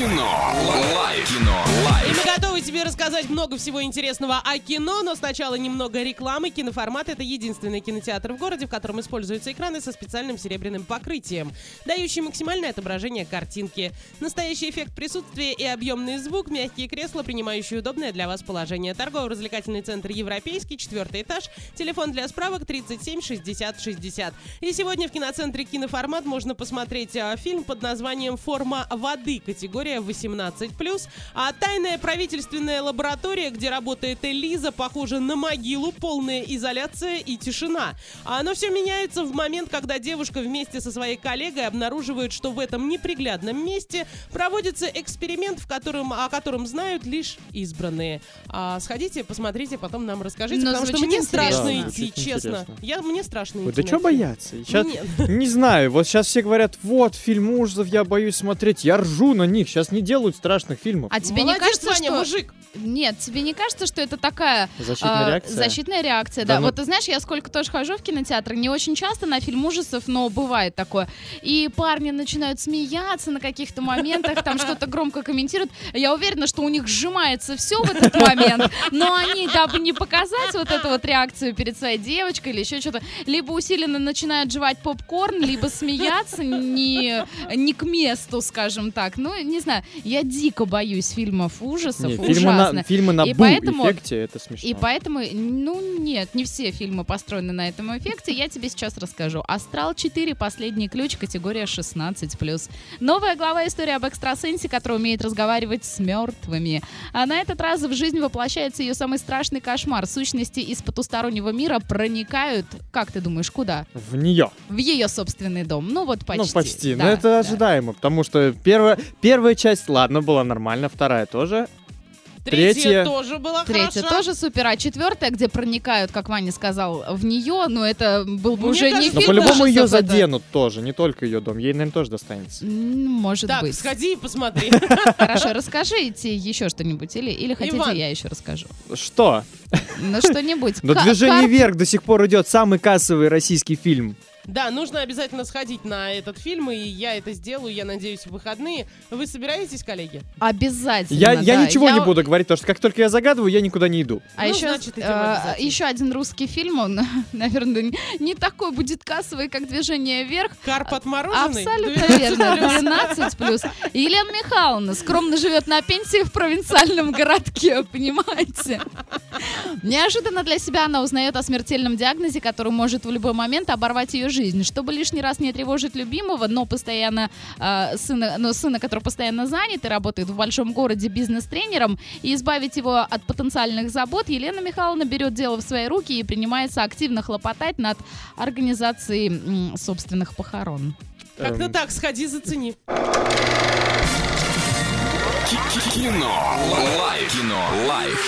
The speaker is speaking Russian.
Кино. Лайф. Кино. И мы готовы тебе рассказать много всего интересного о кино, но сначала немного рекламы. Киноформат — это единственный кинотеатр в городе, в котором используются экраны со специальным серебряным покрытием, дающий максимальное отображение картинки. Настоящий эффект присутствия и объемный звук, мягкие кресла, принимающие удобное для вас положение. Торгово-развлекательный центр «Европейский», четвертый этаж, телефон для справок 37 60 60. И сегодня в киноцентре «Киноформат» можно посмотреть а, фильм под названием «Форма воды», категория 18+. А тайная правительственная лаборатория, где работает Элиза, похожа на могилу, полная изоляция и тишина. А оно все меняется в момент, когда девушка вместе со своей коллегой обнаруживает, что в этом неприглядном месте проводится эксперимент, в котором, о котором знают лишь избранные. А, сходите, посмотрите, потом нам расскажите, Ну, потому что мне интересно. страшно Да, идти, честно. интересно. Я, мне страшно Ой, идти. да фильм. бояться? Сейчас, Нет. не знаю, вот сейчас все говорят, вот, фильм ужасов, я боюсь смотреть. Я ржу на них, сейчас не делают страшных фильмов. А тебе Молодец, не кажется, Ваня, что... мужик. Нет, тебе не кажется, что это такая Защитная а, реакция? защитная реакция, Да да. ну- Вот ты знаешь, я сколько тоже хожу в кинотеатр, не очень часто на фильм ужасов, но бывает такое. И парни начинают смеяться на каких-то моментах, там что-то громко комментируют. Я уверена, что у них сжимается все в этот момент, но они, дабы не показать вот эту вот реакцию перед своей девочкой или еще что-то, либо усиленно начинают жевать попкорн, либо смеяться не, не к месту, скажем так. Ну, не знаю, я дико боюсь фильмов ужасов, Не, фильмы, на, фильмы на И бу поэтому- эффекте, это смешно. И поэтому, ну нет, не все фильмы построены на этом эффекте. Я тебе сейчас расскажу. Астрал 4, последний ключ, категория 16+. Новая глава истории об экстрасенсе, который умеет разговаривать с мертвыми. А на этот раз в жизнь воплощается ее самый страшный кошмар. Сущности из потустороннего мира проникают, как ты думаешь, куда? В нее. В ее собственный дом. Ну вот почти. Ну, почти. Да, Но это да. ожидаемо, потому что первая, первая часть, ладно, была нормально, вторая тоже. Третья, Третья. тоже была Третья хороша. тоже супер, а четвертая, где проникают, как Ваня сказал, в нее, ну это был бы Мне уже не кажется, Но фильм по-любому ее это- заденут тоже, не только ее дом. Ей, наверное, тоже достанется. Может Так, быть. сходи и посмотри. Хорошо, расскажите еще что-нибудь. Или, или хотите, Иван. я еще расскажу. Что? Ну, что-нибудь. Но «Движение вверх» до сих пор идет самый кассовый российский фильм. Да, нужно обязательно сходить на этот фильм, и я это сделаю, я надеюсь, в выходные. Вы собираетесь, коллеги? Обязательно, Я, я да. ничего Я- не буду говорить, потому что как только я загадываю, я никуда не иду. А Ну, еще, значит, э, обязательно. еще один русский фильм, он, наверное, не- не такой будет кассовый, как «Движение вверх». Карп отмороженный? Абсолютно 12 верно, плюс. 12 плюс. Елена Михайловна скромно живет на пенсии в провинциальном городке, понимаете? Неожиданно для себя она узнает о смертельном диагнозе, который может в любой момент оборвать ее жизнь. Чтобы лишний раз не тревожить любимого, но постоянно э, сына, но сына, который постоянно занят и работает в большом городе бизнес-тренером, и избавить его от потенциальных забот, Елена Михайловна берет дело в свои руки и принимается активно хлопотать над организацией м, собственных похорон. Как-то Эм, так, сходи, зацени. Кино. Лайф. Кино. Лайф.